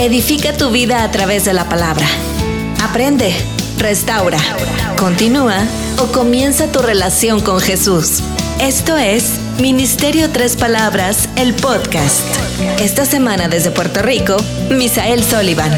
Edifica tu vida a través de la palabra. Aprende, restaura, continúa o comienza tu relación con Jesús. Esto es Ministerio Tres Palabras, el podcast. Esta semana desde Puerto Rico, Misael Sullivan.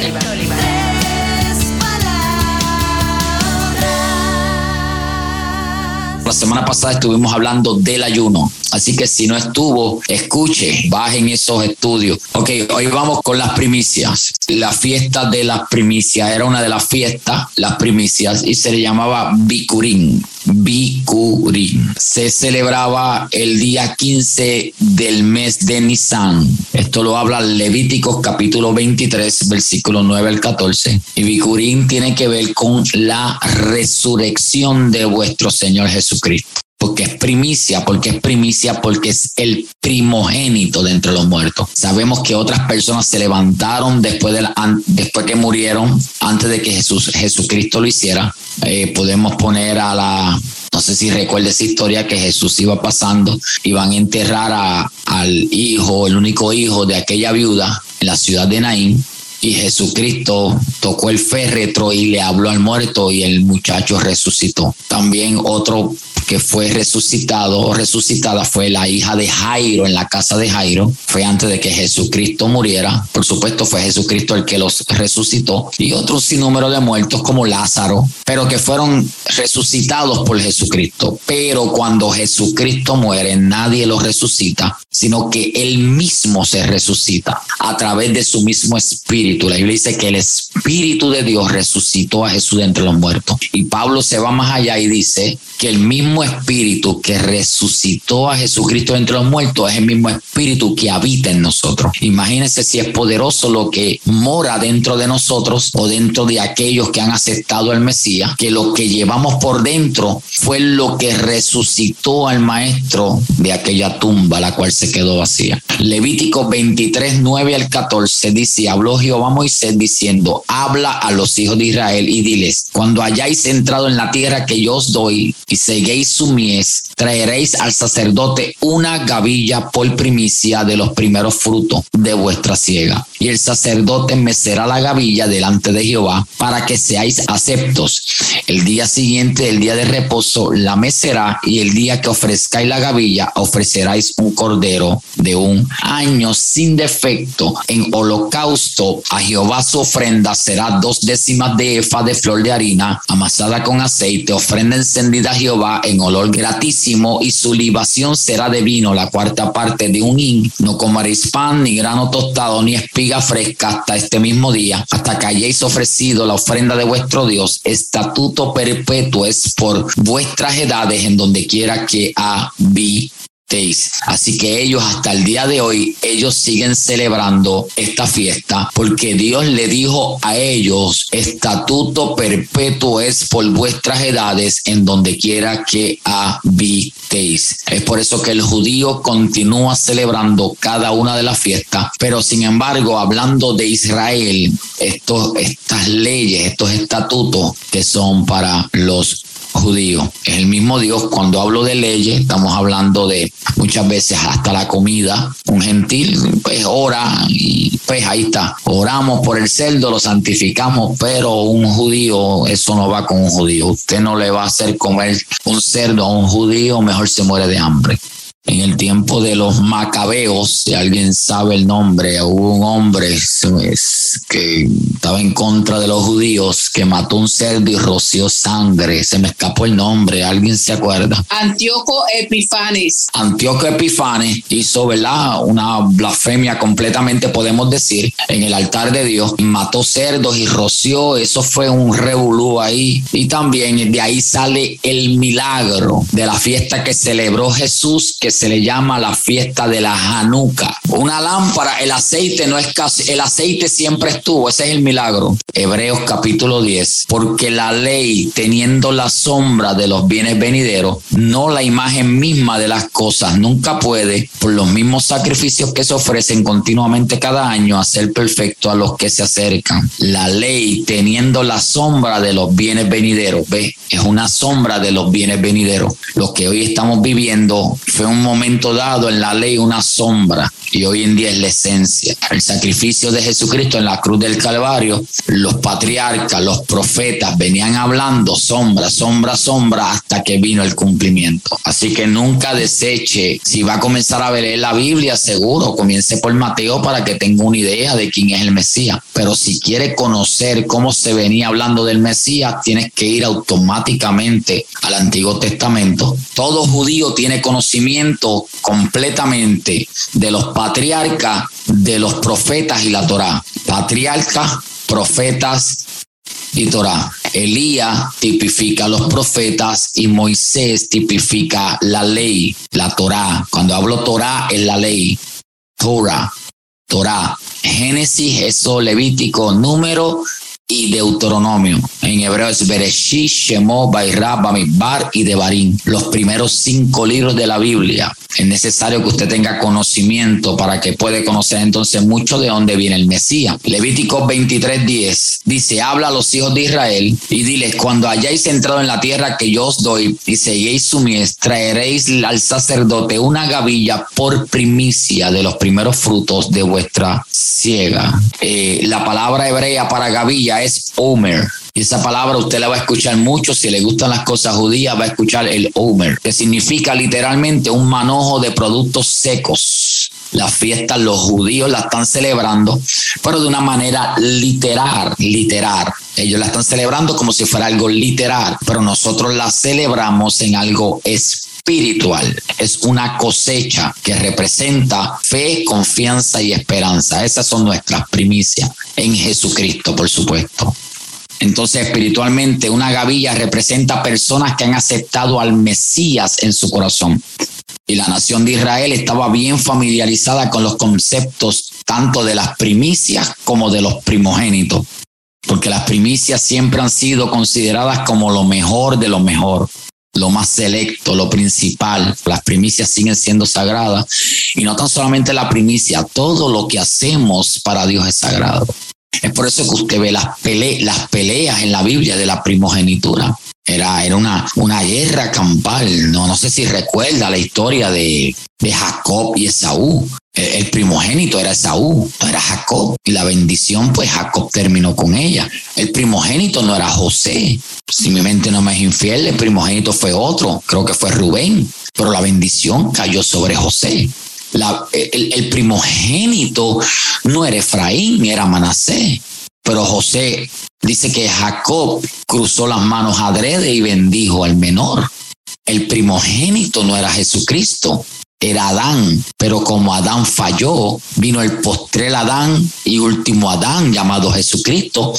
La semana pasada estuvimos hablando del ayuno. Así que si no estuvo, escuche, bajen esos estudios. Ok, hoy vamos con las primicias. La fiesta de las primicias era una de las fiestas, las primicias, y se le llamaba Bikurim. Bikurim. Se celebraba el día 15 del mes de Nisan. Esto lo habla Levíticos capítulo 23, versículo 9 al 14. Y Bikurim tiene que ver con la resurrección de vuestro Señor Jesucristo porque es primicia, porque es primicia, porque es el primogénito de entre los muertos. Sabemos que otras personas se levantaron después, de después que murieron, antes de que Jesús, Jesucristo lo hiciera. Eh, podemos poner a la, no sé si recuerda esa historia que Jesús iba pasando, iban a enterrar a, al hijo, el único hijo de aquella viuda en la ciudad de Naín y Jesucristo tocó el féretro y le habló al muerto y el muchacho resucitó. También otro que fue resucitado o resucitada fue la hija de Jairo en la casa de Jairo. Fue antes de que Jesucristo muriera. Por supuesto, fue Jesucristo el que los resucitó. Y otros sinnúmero de muertos como Lázaro, pero que fueron resucitados por Jesucristo. Pero cuando Jesucristo muere, nadie los resucita, sino que él mismo se resucita a través de su mismo espíritu. La Biblia dice que el espíritu de Dios resucitó a Jesús de entre los muertos. Y Pablo se va más allá y dice que el mismo espíritu que resucitó a Jesucristo entre los muertos es el mismo espíritu que habita en nosotros. Imagínense si es poderoso lo que mora dentro de nosotros o dentro de aquellos que han aceptado al Mesías, que lo que llevamos por dentro fue lo que resucitó al maestro de aquella tumba, la cual se quedó vacía. Levítico 23, 9 al 14 dice, habló Jehová a Moisés diciendo, habla a los hijos de Israel y diles, cuando hayáis entrado en la tierra que yo os doy, y seguéis su mies, traeréis al sacerdote una gavilla por primicia de los primeros frutos de vuestra siega. Y el sacerdote mecerá la gavilla delante de Jehová para que seáis aceptos. El día siguiente, el día de reposo, la mecerá y el día que ofrezcáis la gavilla, ofreceráis un cordero de un año sin defecto. En holocausto a Jehová su ofrenda será dos décimas de efa de flor de harina amasada con aceite, ofrenda encendida Jehová en olor gratísimo y su libación será de vino, la cuarta parte de un hin. No comeréis pan, ni grano tostado, ni espiga fresca hasta este mismo día, hasta que hayáis ofrecido la ofrenda de vuestro Dios. Estatuto perpetuo es por vuestras edades en donde quiera que Así que ellos hasta el día de hoy, ellos siguen celebrando esta fiesta porque Dios le dijo a ellos, estatuto perpetuo es por vuestras edades en donde quiera que habitéis. Es por eso que el judío continúa celebrando cada una de las fiestas, pero sin embargo, hablando de Israel, estos, estas leyes, estos estatutos que son para los judío. Es el mismo Dios. Cuando hablo de leyes, estamos hablando de muchas veces hasta la comida. Un gentil, pues ora y pues ahí está. Oramos por el cerdo, lo santificamos, pero un judío, eso no va con un judío. Usted no le va a hacer comer un cerdo a un judío, mejor se muere de hambre en el tiempo de los macabeos, si alguien sabe el nombre, hubo un hombre que estaba en contra de los judíos, que mató un cerdo y roció sangre. Se me escapó el nombre, ¿alguien se acuerda? Antíoco Epifanes. Antíoco Epifanes hizo, ¿verdad? Una blasfemia completamente, podemos decir, en el altar de Dios. Mató cerdos y roció, eso fue un revolú ahí. Y también de ahí sale el milagro de la fiesta que celebró Jesús, que se le llama la fiesta de la Hanukkah. Una lámpara, el aceite no es casi, el aceite siempre estuvo, ese es el milagro. Hebreos capítulo 10, porque la ley teniendo la sombra de los bienes venideros, no la imagen misma de las cosas, nunca puede, por los mismos sacrificios que se ofrecen continuamente cada año, hacer perfecto a los que se acercan. La ley teniendo la sombra de los bienes venideros, ve, es una sombra de los bienes venideros. Lo que hoy estamos viviendo fue un momento dado en la ley una sombra y hoy en día es la esencia. El sacrificio de Jesucristo en la cruz del Calvario, los patriarcas, los profetas venían hablando sombra, sombra, sombra hasta que vino el cumplimiento. Así que nunca deseche, si va a comenzar a leer la Biblia, seguro, comience por Mateo para que tenga una idea de quién es el Mesías. Pero si quiere conocer cómo se venía hablando del Mesías, tienes que ir automáticamente al Antiguo Testamento. Todo judío tiene conocimiento completamente de los patriarcas, de los profetas y la Torá. Patriarcas, profetas y Torá. Elías tipifica a los profetas y Moisés tipifica la ley, la Torá. Cuando hablo Torá es la ley. Torah, Torá. Génesis, eso, Levítico, número y Deuteronomio. En hebreo es Bereshit, Shemot, Bairá, Bamidbar y Devarim. Los primeros cinco libros de la Biblia. Es necesario que usted tenga conocimiento para que pueda conocer entonces mucho de dónde viene el Mesías. Levítico 23, 10 dice, habla a los hijos de Israel y diles, cuando hayáis entrado en la tierra que yo os doy y seguéis su mies, traeréis al sacerdote una gavilla por primicia de los primeros frutos de vuestra ciega. Eh, la palabra hebrea para gavilla es Omer. Y esa palabra usted la va a escuchar mucho. Si le gustan las cosas judías, va a escuchar el Omer, que significa literalmente un manojo de productos secos. Las fiestas, los judíos la están celebrando, pero de una manera literal, literal. Ellos la están celebrando como si fuera algo literal, pero nosotros la celebramos en algo espiritual. Es una cosecha que representa fe, confianza y esperanza. Esas son nuestras primicias en Jesucristo, por supuesto. Entonces, espiritualmente, una gavilla representa personas que han aceptado al Mesías en su corazón. Y la nación de Israel estaba bien familiarizada con los conceptos tanto de las primicias como de los primogénitos, porque las primicias siempre han sido consideradas como lo mejor de lo mejor, lo más selecto, lo principal. Las primicias siguen siendo sagradas y no tan solamente la primicia, todo lo que hacemos para Dios es sagrado. Es por eso que usted ve las, peleas en la Biblia de la primogenitura. Era, era una, una guerra campal. No, no sé si recuerda la historia de, de Jacob y Esaú. El, primogénito era Esaú, no era Jacob. Y la bendición, pues Jacob terminó con ella. El primogénito no era José. Si mi mente no me es infiel, el primogénito fue otro. Creo que fue Rubén. Pero la bendición cayó sobre José el, primogénito no era Efraín, era Manasés. Pero José dice que Jacob cruzó las manos adrede y bendijo al menor. El primogénito no era Jesucristo, era Adán, pero como Adán falló, vino el postrer Adán y último Adán llamado Jesucristo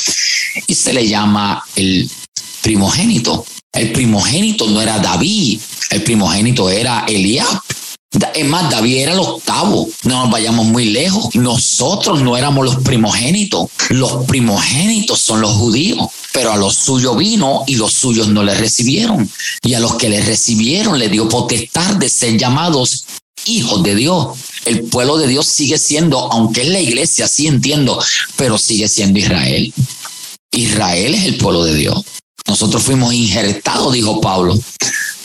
y se le llama el primogénito. El primogénito no era David, el primogénito era Eliab. Es más, David era el octavo. No nos vayamos muy lejos. Nosotros no éramos los primogénitos. Los primogénitos son los judíos. Pero a los suyos vino y los suyos no le recibieron. Y a los que le recibieron le dio potestad de ser llamados hijos de Dios. El pueblo de Dios sigue siendo, aunque es la iglesia, sí entiendo, pero sigue siendo Israel. Israel es el pueblo de Dios. Nosotros fuimos injertados, dijo Pablo,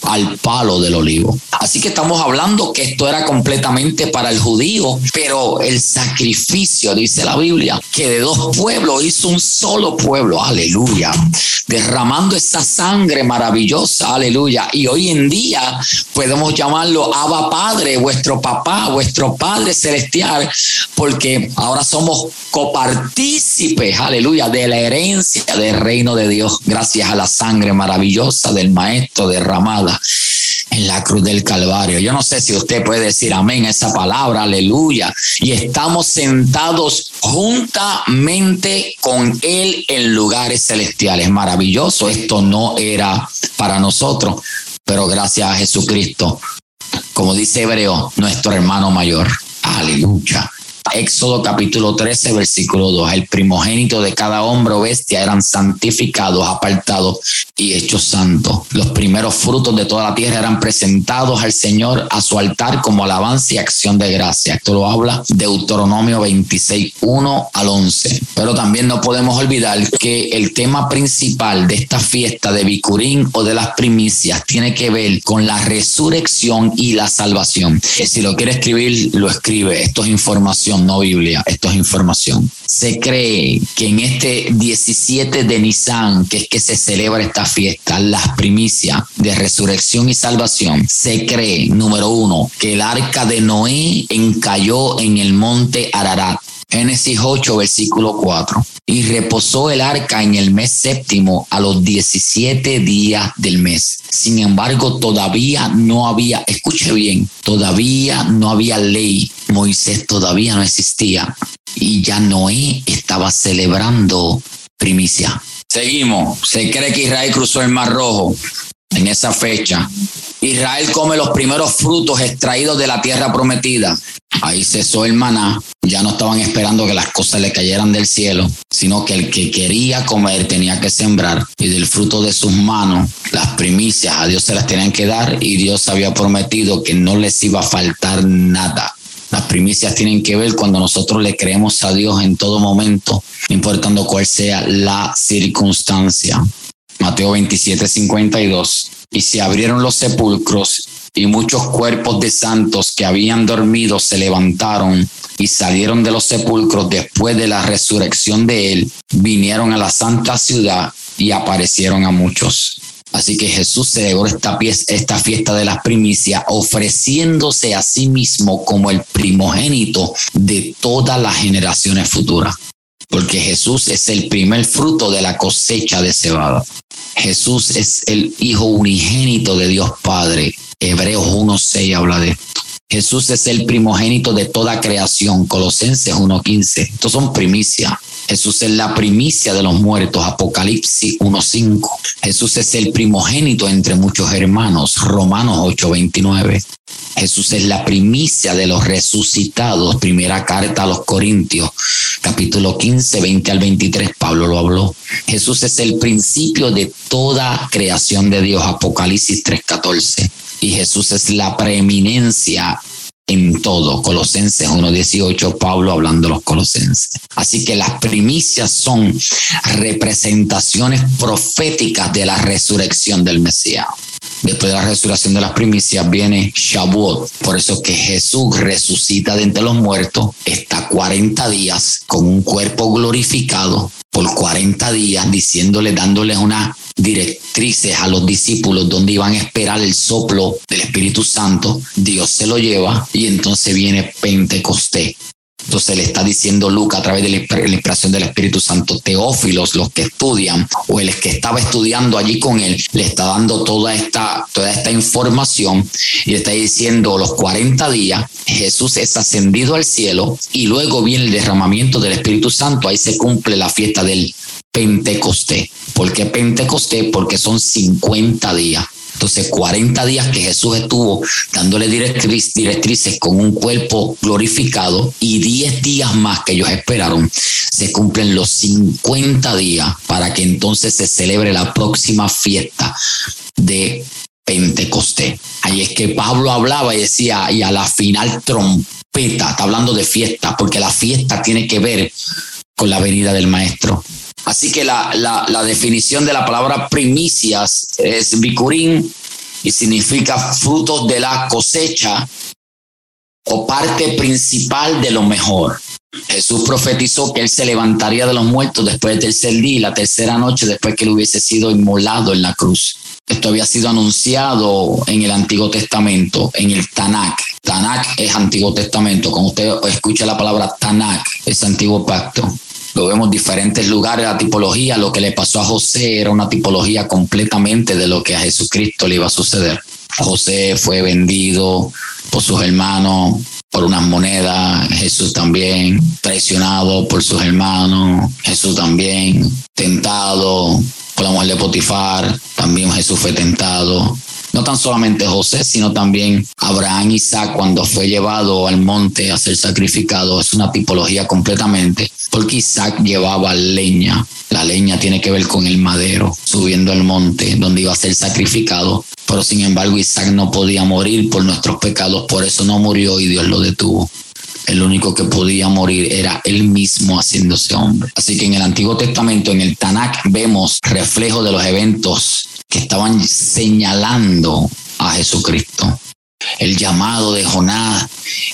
al palo del olivo. Así que estamos hablando que esto era completamente para el judío, pero el sacrificio, dice la Biblia, que de dos pueblos hizo un solo pueblo, aleluya, derramando esa sangre maravillosa, aleluya. Y hoy en día podemos llamarlo Abba Padre, vuestro papá, vuestro Padre celestial, porque ahora somos copartícipes, aleluya, de la herencia del reino de Dios, gracias a la sangre maravillosa del Maestro derramada en la cruz del Calvario. Yo no sé si usted puede decir amén a esa palabra, aleluya. Y estamos sentados juntamente con Él en lugares celestiales. Maravilloso. Esto no era para nosotros, pero gracias a Jesucristo, como dice Hebreo, nuestro hermano mayor. Aleluya. Éxodo capítulo 13, versículo 2. El primogénito de cada hombre o bestia eran santificados, apartados y hechos santos. Los primeros frutos de toda la tierra eran presentados al Señor a su altar como alabanza y acción de gracia. Esto lo habla Deuteronomio 26, 1 al 11. Pero también no podemos olvidar que el tema principal de esta fiesta de Bicurín o de las primicias tiene que ver con la resurrección y la salvación. Si lo quiere escribir, lo escribe. Esto es información no Biblia, esto es información. Se cree que en este 17 de Nisan, que es que se celebra esta fiesta, las primicias de resurrección y salvación, se cree, número uno, que el arca de Noé encalló en el monte Ararat. Génesis 8, versículo 4. Y reposó el arca en el mes séptimo a los 17 días del mes. Sin embargo, todavía no había, escuche bien, todavía no había ley. Moisés todavía no existía. Y ya Noé estaba celebrando primicia. Seguimos. Se cree que Israel cruzó el Mar Rojo en esa fecha. Israel come los primeros frutos extraídos de la tierra prometida. Ahí cesó el maná. Ya no estaban esperando que las cosas le cayeran del cielo, sino que el que quería comer tenía que sembrar y del fruto de sus manos, las primicias a Dios se las tenían que dar y Dios había prometido que no les iba a faltar nada. Las primicias tienen que ver cuando nosotros le creemos a Dios en todo momento, importando cuál sea la circunstancia. Mateo 27, 52. Y se abrieron los sepulcros y muchos cuerpos de santos que habían dormido se levantaron y salieron de los sepulcros después de la resurrección de él, vinieron a la santa ciudad y aparecieron a muchos. Así que Jesús celebró esta, esta fiesta de las primicias ofreciéndose a sí mismo como el primogénito de todas las generaciones futuras porque Jesús es el primer fruto de la cosecha de cebada. Jesús es el Hijo unigénito de Dios Padre. Hebreos 1.6 habla de esto. Jesús es el primogénito de toda creación. Colosenses 1.15. Estos son primicias. Jesús es la primicia de los muertos. Apocalipsis 1.5. Jesús es el primogénito entre muchos hermanos. Romanos 8.29. Jesús es la primicia de los resucitados. Primera carta a los Corintios, capítulo 15, 20 al 23, Pablo lo habló. Jesús es el principio de toda creación de Dios. Apocalipsis 3.14. Y Jesús es la preeminencia en todo. Colosenses 1.18, Pablo hablando de los colosenses. Así que las primicias son representaciones proféticas de la resurrección del Mesías. Después de la resurrección de las primicias viene Shavuot. Por eso que Jesús resucita de entre los muertos, está 40 días con un cuerpo glorificado por 40 días, diciéndole, dándoles una directrices a los discípulos donde iban a esperar el soplo del Espíritu Santo, Dios se lo lleva y entonces viene Pentecostés. Entonces le está diciendo Lucas a través de la inspiración del Espíritu Santo, Teófilos, los que estudian, o el que estaba estudiando allí con él, le está dando toda esta, toda esta información y está diciendo los 40 días, Jesús es ascendido al cielo y luego viene el derramamiento del Espíritu Santo, ahí se cumple la fiesta del Pentecostés. ¿Por qué Pentecostés? Porque son 50 días. Entonces, 40 días que Jesús estuvo dándole directrices con un cuerpo glorificado y 10 días más que ellos esperaron, se cumplen los 50 días para que entonces se celebre la próxima fiesta de Pentecostés. Ahí es que Pablo hablaba y decía, y a la final trompeta, está hablando de fiesta, porque la fiesta tiene que ver con la venida del Maestro. Así que la, la, definición de la palabra primicias es bicurín y significa frutos de la cosecha o parte principal de lo mejor. Jesús profetizó que él se levantaría de los muertos después del tercer día y la tercera noche después que él hubiese sido inmolado en la cruz. Esto había sido anunciado en el Antiguo Testamento, en el Tanakh. Tanakh es Antiguo Testamento. Cuando usted escucha la palabra Tanakh, es Antiguo Pacto lo vemos en diferentes lugares, la tipología, lo que le pasó a José era una tipología completamente de lo que a Jesucristo le iba a suceder. José fue vendido por sus hermanos por unas monedas, Jesús también traicionado por sus hermanos, Jesús también tentado por la mujer de Potifar, también Jesús fue tentado, no tan solamente José, sino también Abraham Isaac cuando fue llevado al monte a ser sacrificado. Es una tipología completamente, porque Isaac llevaba leña. La leña tiene que ver con el madero, subiendo al monte donde iba a ser sacrificado. Pero sin embargo Isaac no podía morir por nuestros pecados, por eso no murió y Dios lo detuvo el único que podía morir era él mismo haciéndose hombre. Así que en el Antiguo Testamento, en el Tanakh, vemos reflejo de los eventos estaban señalando a Jesucristo. el llamado de Jonás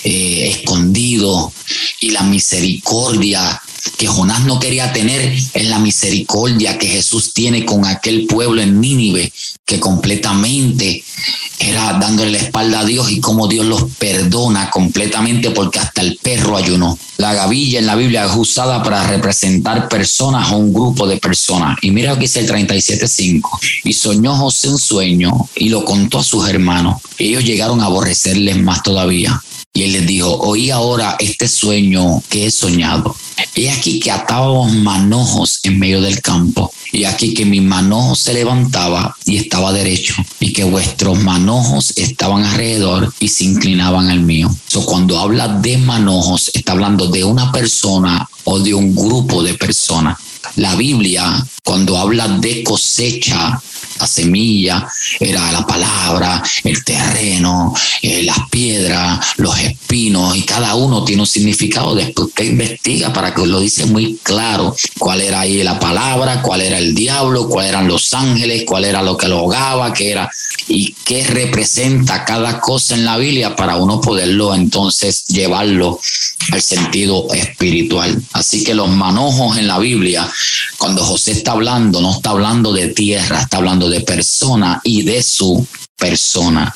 eh, escondido y la misericordia que Jonás no quería tener es la misericordia que Jesús tiene con aquel pueblo en Nínive, que completamente era dándole la espalda a Dios y cómo Dios los perdona completamente porque hasta el perro ayunó. La gavilla en la Biblia es usada para representar personas o un grupo de personas. Y mira lo que dice el 37.5. Y soñó José un sueño y lo contó a sus hermanos. Ellos llegaron a aborrecerles más todavía. Y él les dijo, oí ahora este sueño que he soñado. He aquí que atábamos manojos en medio del campo. Y aquí que mi manojo se levantaba y estaba derecho. Y que vuestros manojos estaban alrededor y se inclinaban al mío. So, cuando habla de manojos, está hablando de una persona o de un grupo de personas. La Biblia, cuando habla de cosecha, la semilla, era la palabra, el terreno, eh, las piedras, los espinos, y cada uno tiene un significado. Después usted investiga para que lo dice muy claro cuál era ahí la palabra, cuál era el diablo, cuál eran los ángeles, cuál era lo que lo ahogaba, qué era y qué representa cada cosa en la Biblia para uno poderlo entonces llevarlo al sentido espiritual. Así que los manojos en la Biblia, cuando José está hablando, no está hablando de tierra, está hablando de persona y de su persona.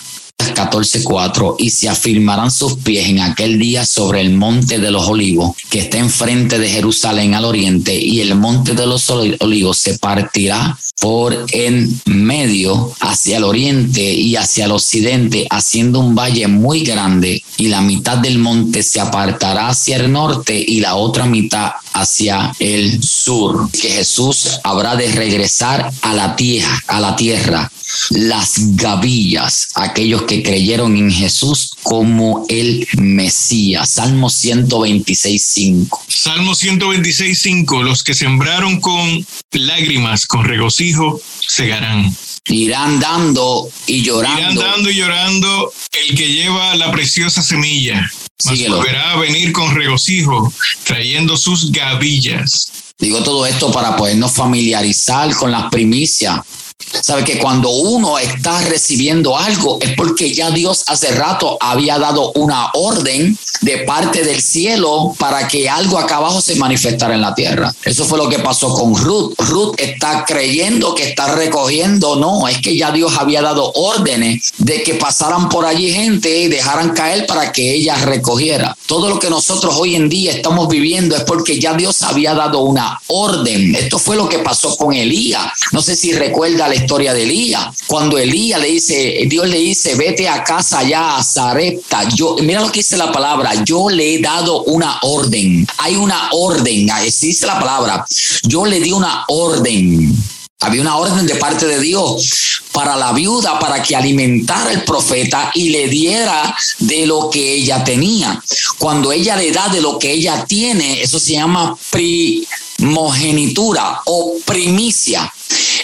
14:4 y se afirmarán sus pies en aquel día sobre el monte de los olivos que está enfrente de Jerusalén al oriente y el monte de los olivos se partirá por en medio hacia el oriente y hacia el occidente haciendo un valle muy grande y la mitad del monte se apartará hacia el norte y la otra mitad hacia el sur que Jesús habrá de regresar a la tierra a la tierra las gavillas, aquellos que creyeron en Jesús como el Mesías. Salmo 126.5. Salmo 126.5. Los que sembraron con lágrimas, con regocijo, segarán. Irán dando y llorando. Irán dando y llorando el que lleva la preciosa semilla. Mas volverá a venir con regocijo, trayendo sus gavillas. Digo todo esto para podernos familiarizar con las primicias Sabe que cuando uno está recibiendo algo es porque ya Dios hace rato había dado una orden de parte del cielo para que algo acá abajo se manifestara en la tierra. Eso fue lo que pasó con Ruth. Ruth está creyendo que está recogiendo, no, es que ya Dios había dado órdenes de que pasaran por allí gente y dejaran caer para que ella recogiera. Todo lo que nosotros hoy en día estamos viviendo es porque ya Dios había dado una orden. Esto fue lo que pasó con Elías. No sé si recuerda la historia de Elías. Cuando Elías le dice, Dios le dice, vete a casa ya a Zarepta. Yo, mira lo que dice la palabra, yo le he dado una orden. Hay una orden, así dice la palabra. Yo le di una orden. Había una orden de parte de Dios para la viuda para que alimentara al profeta y le diera de lo que ella tenía. Cuando ella le da de lo que ella tiene, eso se llama primogenitura o primicia.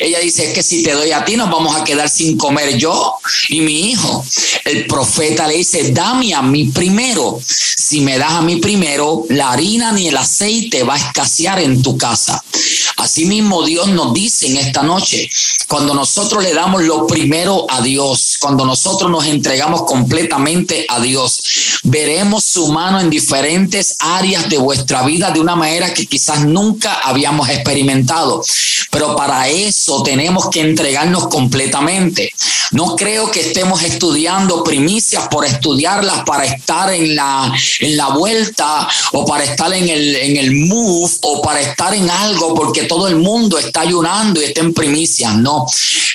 Ella dice que si te doy a ti nos vamos a quedar sin comer yo y mi hijo. El profeta le dice, dame a mí primero. Si me das a mí primero, la harina ni el aceite va a escasear en tu casa. Asimismo, Dios nos dice en esta noche, cuando nosotros le damos lo primero a Dios, cuando nosotros nos entregamos completamente a Dios, veremos su mano en diferentes áreas de vuestra vida de una manera que quizás nunca habíamos experimentado. Pero para eso tenemos que entregarnos completamente. No creo que estemos estudiando primicias por estudiarlas para estar en la, en la vuelta o para estar en el, en el move o para estar en algo porque todo el mundo está ayunando y está en primicias. No,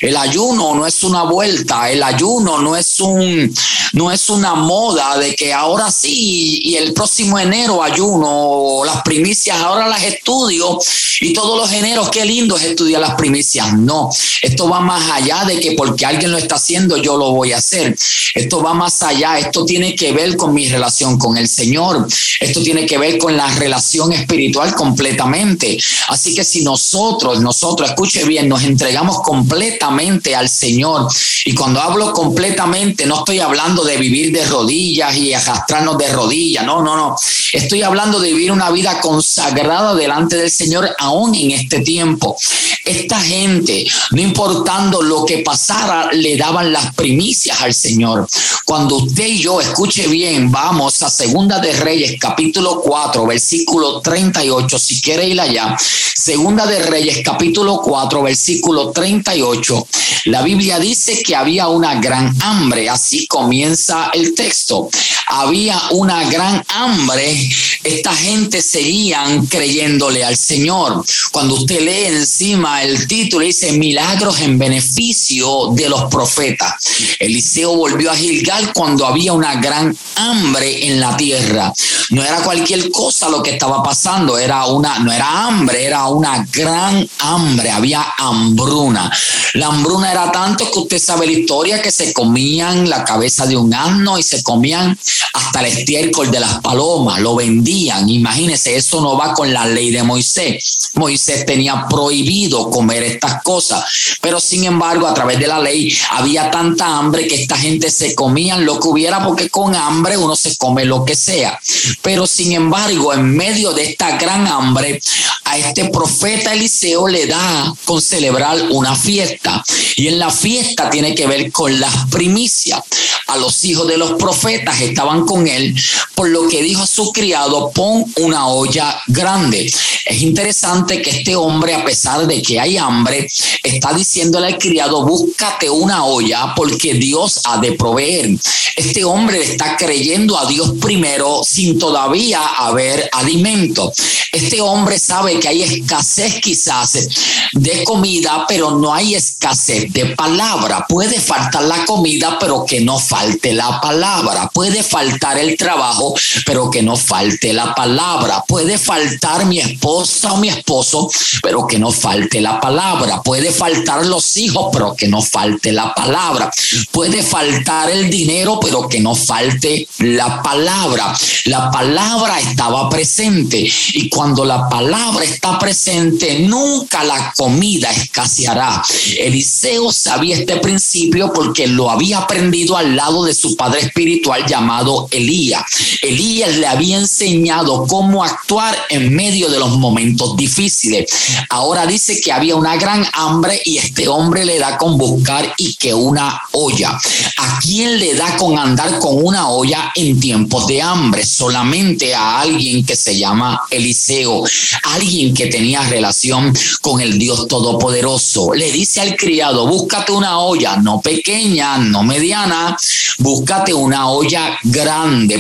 el ayuno no es una vuelta, el ayuno no es un, no es una moda de que ahora sí y el próximo enero ayuno, las primicias ahora las estudio y todos los eneros, qué lindo es estudiar las primicias. No, esto va más allá de que porque alguien lo está haciendo, yo lo voy a hacer. Esto va más allá, esto tiene que ver con mi relación con el Señor, esto tiene que ver con la relación espiritual completamente. Así que si nosotros, nosotros, escuche bien, nos entregamos completamente al Señor. Y cuando hablo completamente, no estoy hablando de vivir de rodillas y arrastrarnos de rodillas, no, no, no. Estoy hablando de vivir una vida consagrada delante del Señor aún en este tiempo. Esta gente, no importando lo que pasara, le daban las primicias al Señor. Cuando usted y yo, escuche bien, vamos a Segunda de Reyes, capítulo 4, versículo 38, si quiere ir allá. Segunda de Reyes, capítulo 4, versículo 38. La Biblia dice que había una gran hambre, así comienza el texto. Había una gran hambre, esta gente seguían creyéndole al Señor. Cuando usted lee encima el título, dice milagros en beneficio de los profetas. Eliseo volvió a Gilgal cuando había una gran hambre en la tierra. No era cualquier cosa lo que estaba pasando, era una, no era hambre, era una gran hambre, había hambruna. La hambruna era tanto que usted sabe la historia que se comían la cabeza de un asno y se comían hasta el estiércol de las palomas, lo vendían. Imagínense, eso no va con la ley de Moisés. Moisés tenía prohibido comer estas cosas, pero sin embargo, a través de la ley había tanta hambre que esta gente se comían lo que hubiera porque con hambre uno se come lo que sea. Pero sin embargo, en medio de esta gran hambre, a este profeta Eliseo le da con celebrar una fiesta. Y en la fiesta tiene que ver con las primicias. A los hijos de los profetas estaban con él, por lo que dijo a su criado, pon una olla grande. Es interesante que este hombre, a pesar de que hay hambre, está diciéndole al criado, búscate una olla porque Dios ha de proveer. Este hombre está creyendo a Dios primero sin todavía haber alimento. Este hombre sabe que hay escasez quizás de comida, pero no hay escasez de palabra. Puede faltar la comida, pero que no falte la palabra. Puede faltar el trabajo, pero que no falte la palabra. Puede faltar mi esposa o mi esposo, pero que no falte la palabra. Puede faltar los hijos, pero que no falte la palabra. Puede faltar el dinero, pero que no falte la palabra. La palabra estaba presente y cuando la palabra está presente, nunca la comida escaseará. Eliseo sabía este principio porque lo había aprendido al lado de su padre espiritual llamado Elías. Elías le había enseñado cómo actuar en medio de los momentos difíciles. Ahora dice que había una gran hambre y este hombre le da con buscar y que una olla. ¿A quién le da con andar con una olla en tiempos de hambre? Solamente a alguien que se llama Eliseo, alguien que tenía relación con el Dios Todopoderoso. Le dice al criado, búscate una olla, no pequeña, no mediana, búscate una olla grande,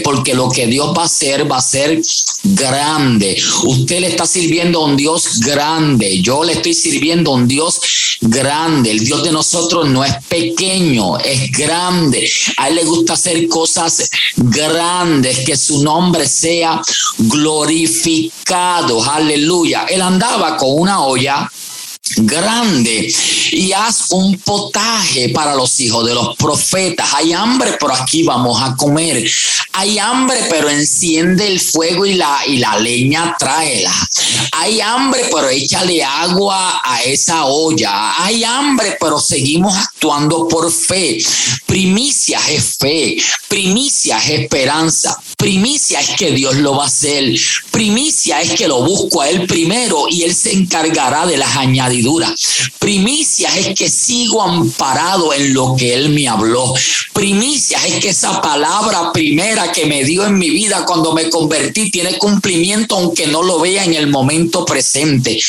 porque lo que Dios va a hacer va a ser grande. Usted le está sirviendo a un Dios grande, yo le estoy sirviendo a un Dios grande. El Dios de nosotros no es pequeño, es grande. A él le gusta hacer cosas grandes, que su nombre sea glorificado. Aleluya. Él andaba con una olla grande y haz un potaje para los hijos de los profetas. Hay hambre, pero aquí vamos a comer. Hay hambre, pero enciende el fuego y la, y la leña tráela. Hay hambre, pero échale agua a esa olla. Hay hambre, pero seguimos actuando por fe. Primicia es fe, primicia es esperanza, primicia es que Dios lo va a hacer, primicia es que lo busco a Él primero y Él se encargará de las añadiduras. Primicia es que sigo amparado en lo que Él me habló. Primicia es que esa palabra primera que me dio en mi vida cuando me convertí tiene cumplimiento aunque no lo vea en el momento presente.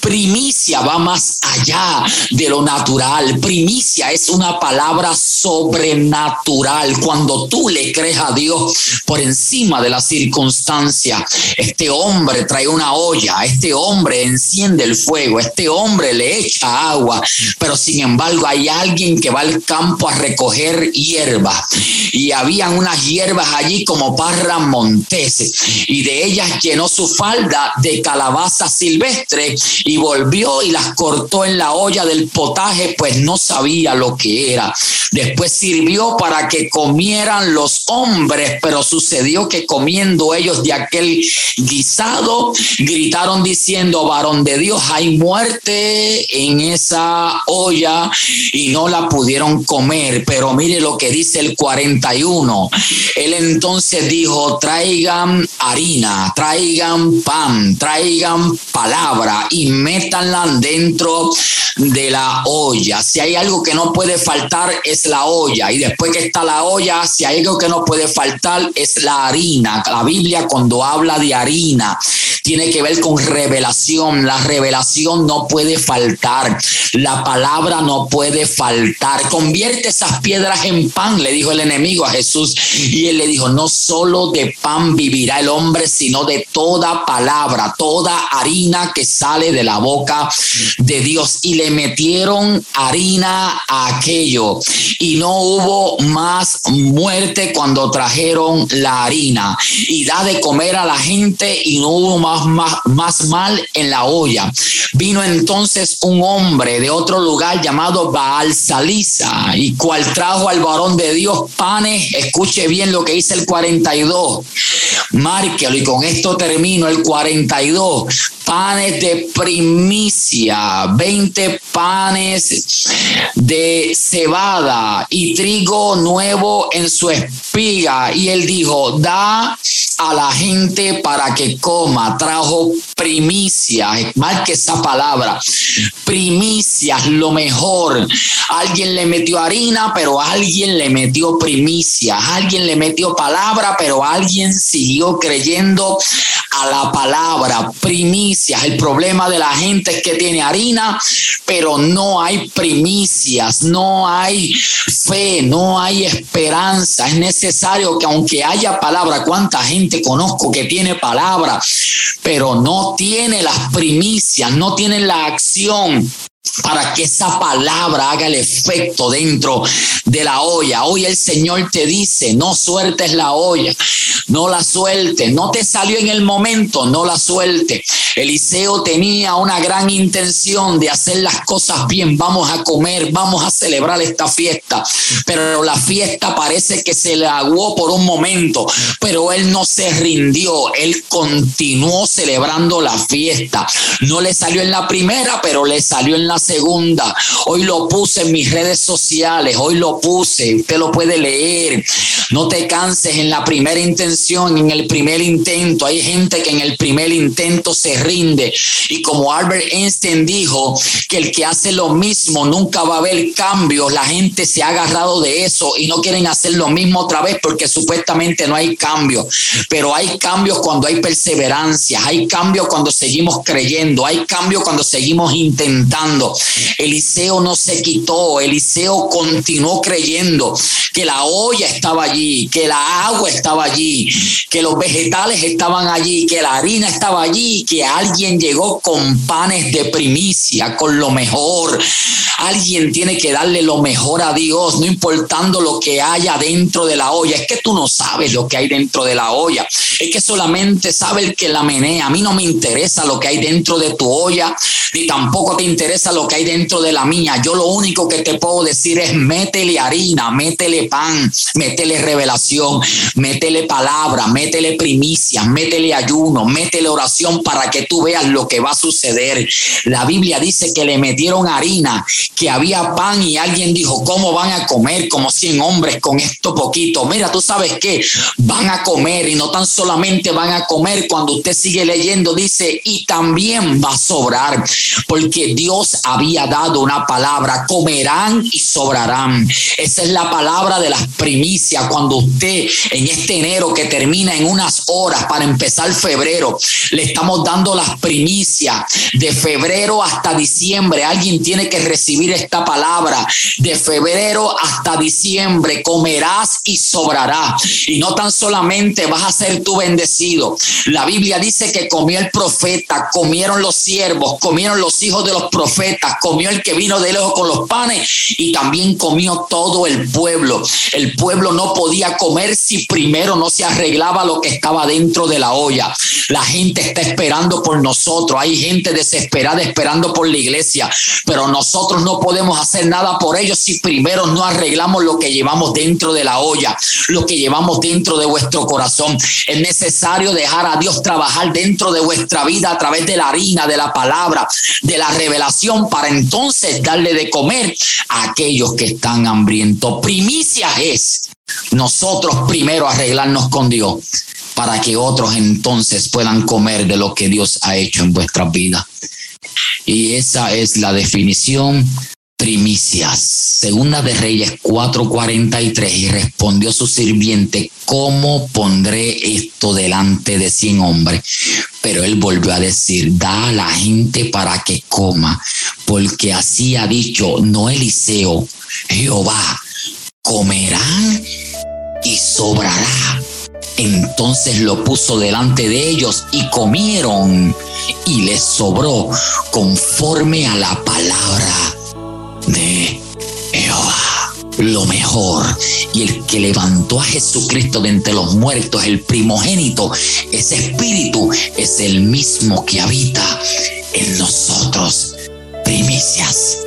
Primicia va más allá de lo natural. Primicia es una palabra sobrenatural. Cuando tú le crees a Dios por encima de la circunstancia, este hombre trae una olla, este hombre enciende el fuego, este hombre le echa agua, pero sin embargo hay alguien que va al campo a recoger hierba y habían unas hierbas allí como parras monteses y de ellas llenó su falda de calabaza silvestre y volvió y las cortó en la olla del potaje, pues no sabía lo que era. Después sirvió para que comieran los hombres, pero sucedió que comiendo ellos de aquel guisado, gritaron diciendo, varón de Dios, hay muerte en esa olla y no la pudieron comer. Pero mire lo que dice el 41. Él entonces dijo, traigan harina, traigan pan, traigan palabra y métanla dentro de la olla. Si hay algo que no puede faltar es la olla. Y después que está la olla, si hay algo que no puede faltar es la harina. La Biblia cuando habla de harina tiene que ver con revelación. La revelación no puede faltar. La palabra no puede faltar. Convierte esas piedras en pan, le dijo el enemigo a Jesús. Y él le dijo, no solo de pan vivirá el hombre, sino de toda palabra, toda harina que sale de la boca de Dios. Y le metieron harina a aquello. Y no hubo más muerte cuando trajeron la harina. Y da de comer a la gente y no hubo más, más, más mal en la olla. Vino entonces un hombre de otro lugar llamado Baal Salisa y cual trajo al varón de Dios panes. Escuche bien lo que dice el 42. Márquelo y con esto termino el 42 panes de primicia, 20 panes de cebada y trigo nuevo en su espiga. Y él dijo, da a la gente para que coma. Trajo primicia, que esa palabra, primicias, lo mejor. Alguien le metió harina, pero alguien le metió primicia. Alguien le metió palabra, pero alguien siguió creyendo a la palabra, primicias. El problema de la gente es que tiene harina, pero no hay primicias, no hay fe, no hay esperanza. Es necesario que aunque haya palabra, ¿cuánta gente conozco que tiene palabra, pero no tiene las primicias, no tiene la acción? para que esa palabra haga el efecto dentro de la olla. Hoy el Señor te dice, no sueltes la olla, no la suelte, no te salió en el momento, no la suelte. Eliseo tenía una gran intención de hacer las cosas bien, vamos a comer, vamos a celebrar esta fiesta, pero la fiesta parece que se le aguó por un momento, pero él no se rindió, él continuó celebrando la fiesta. No le salió en la primera, pero le salió en la segunda. Hoy lo puse en mis redes sociales, hoy lo puse, usted lo puede leer. No te canses en la primera intención, en el primer intento. Hay gente que en el primer intento se rinde. Y como Albert Einstein dijo, que el que hace lo mismo nunca va a haber cambios. La gente se ha agarrado de eso y no quieren hacer lo mismo otra vez porque supuestamente no hay cambio. Pero hay cambios cuando hay perseverancia, hay cambios cuando seguimos creyendo, hay cambios cuando seguimos intentando. Eliseo no se quitó, Eliseo continuó creyendo que la olla estaba allí, que la agua estaba allí, que los vegetales estaban allí, que la harina estaba allí, que alguien llegó con panes de primicia, con lo mejor. Alguien tiene que darle lo mejor a Dios, no importando lo que haya dentro de la olla. Es que tú no sabes lo que hay dentro de la olla. Es que solamente sabe el que la menea. A mí no me interesa lo que hay dentro de tu olla, ni tampoco te interesa lo que hay dentro de la mía. Yo lo único que te puedo decir es métele harina, métele pan, métele revelación, métele palabra, métele primicia, métele ayuno, métele oración para que tú veas lo que va a suceder. La Biblia dice que le metieron harina, que había pan y alguien dijo, ¿cómo van a comer como 100 hombres con esto poquito? Mira, tú sabes que van a comer y no tan solamente van a comer, cuando usted sigue leyendo dice, y también va a sobrar, porque Dios había dado una palabra, comerán y sobrarán. Esa es la palabra de las primicias. Cuando usted en este enero que termina en unas horas para empezar febrero, le estamos dando las primicias de febrero hasta diciembre. Alguien tiene que recibir esta palabra. De febrero hasta diciembre comerás y sobrará. Y no tan solamente vas a ser tú bendecido. La Biblia dice que comió el profeta, comieron los siervos, comieron los hijos de los profetas, comió el que vino de lejos con los panes y también comió todo el pueblo. El pueblo no podía comer si primero no se arreglaba lo que estaba dentro de la olla. La gente está esperando por nosotros, hay gente desesperada esperando por la iglesia, pero nosotros no podemos hacer nada por ellos si primero no arreglamos lo que llevamos dentro de la olla, lo que llevamos dentro de vuestro corazón. Es necesario dejar a Dios trabajar dentro de vuestra vida a través de la harina, de la palabra, de la revelación, para entonces darle de comer a aquellos que están hambrientos. Primicia es nosotros primero arreglarnos con Dios para que otros entonces puedan comer de lo que Dios ha hecho en vuestras vidas. Y esa es la definición primicias. Segunda de Reyes 4:43 y respondió su sirviente, ¿cómo pondré esto delante de cien hombres? Pero él volvió a decir, da a la gente para que coma, porque así ha dicho, no Eliseo, Jehová, comerán y sobrará. Entonces lo puso delante de ellos y comieron y les sobró conforme a la palabra de Jehová. Lo mejor y el que levantó a Jesucristo de entre los muertos, el primogénito, ese espíritu es el mismo que habita en nosotros. Primicias,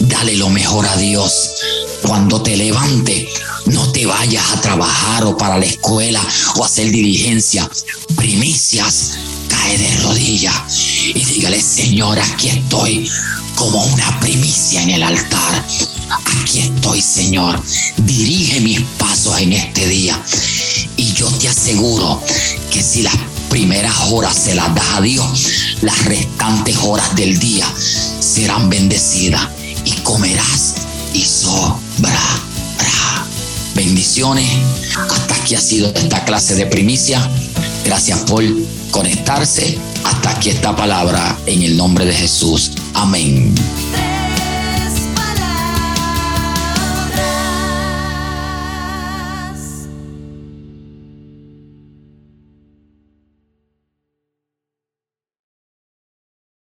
dale lo mejor a Dios. Cuando te levante, no te vayas a trabajar o para la escuela o hacer diligencia. Primicias, cae de rodillas y dígale, Señor, aquí estoy como una primicia en el altar. Aquí estoy, Señor. Dirige mis pasos en este día. Y yo te aseguro que si las primeras horas se las das a Dios, las restantes horas del día serán bendecidas y comerás y sobrará. Bendiciones. Hasta aquí ha sido esta clase de primicia. Gracias por conectarse. Hasta aquí esta palabra en el nombre de Jesús. Amén.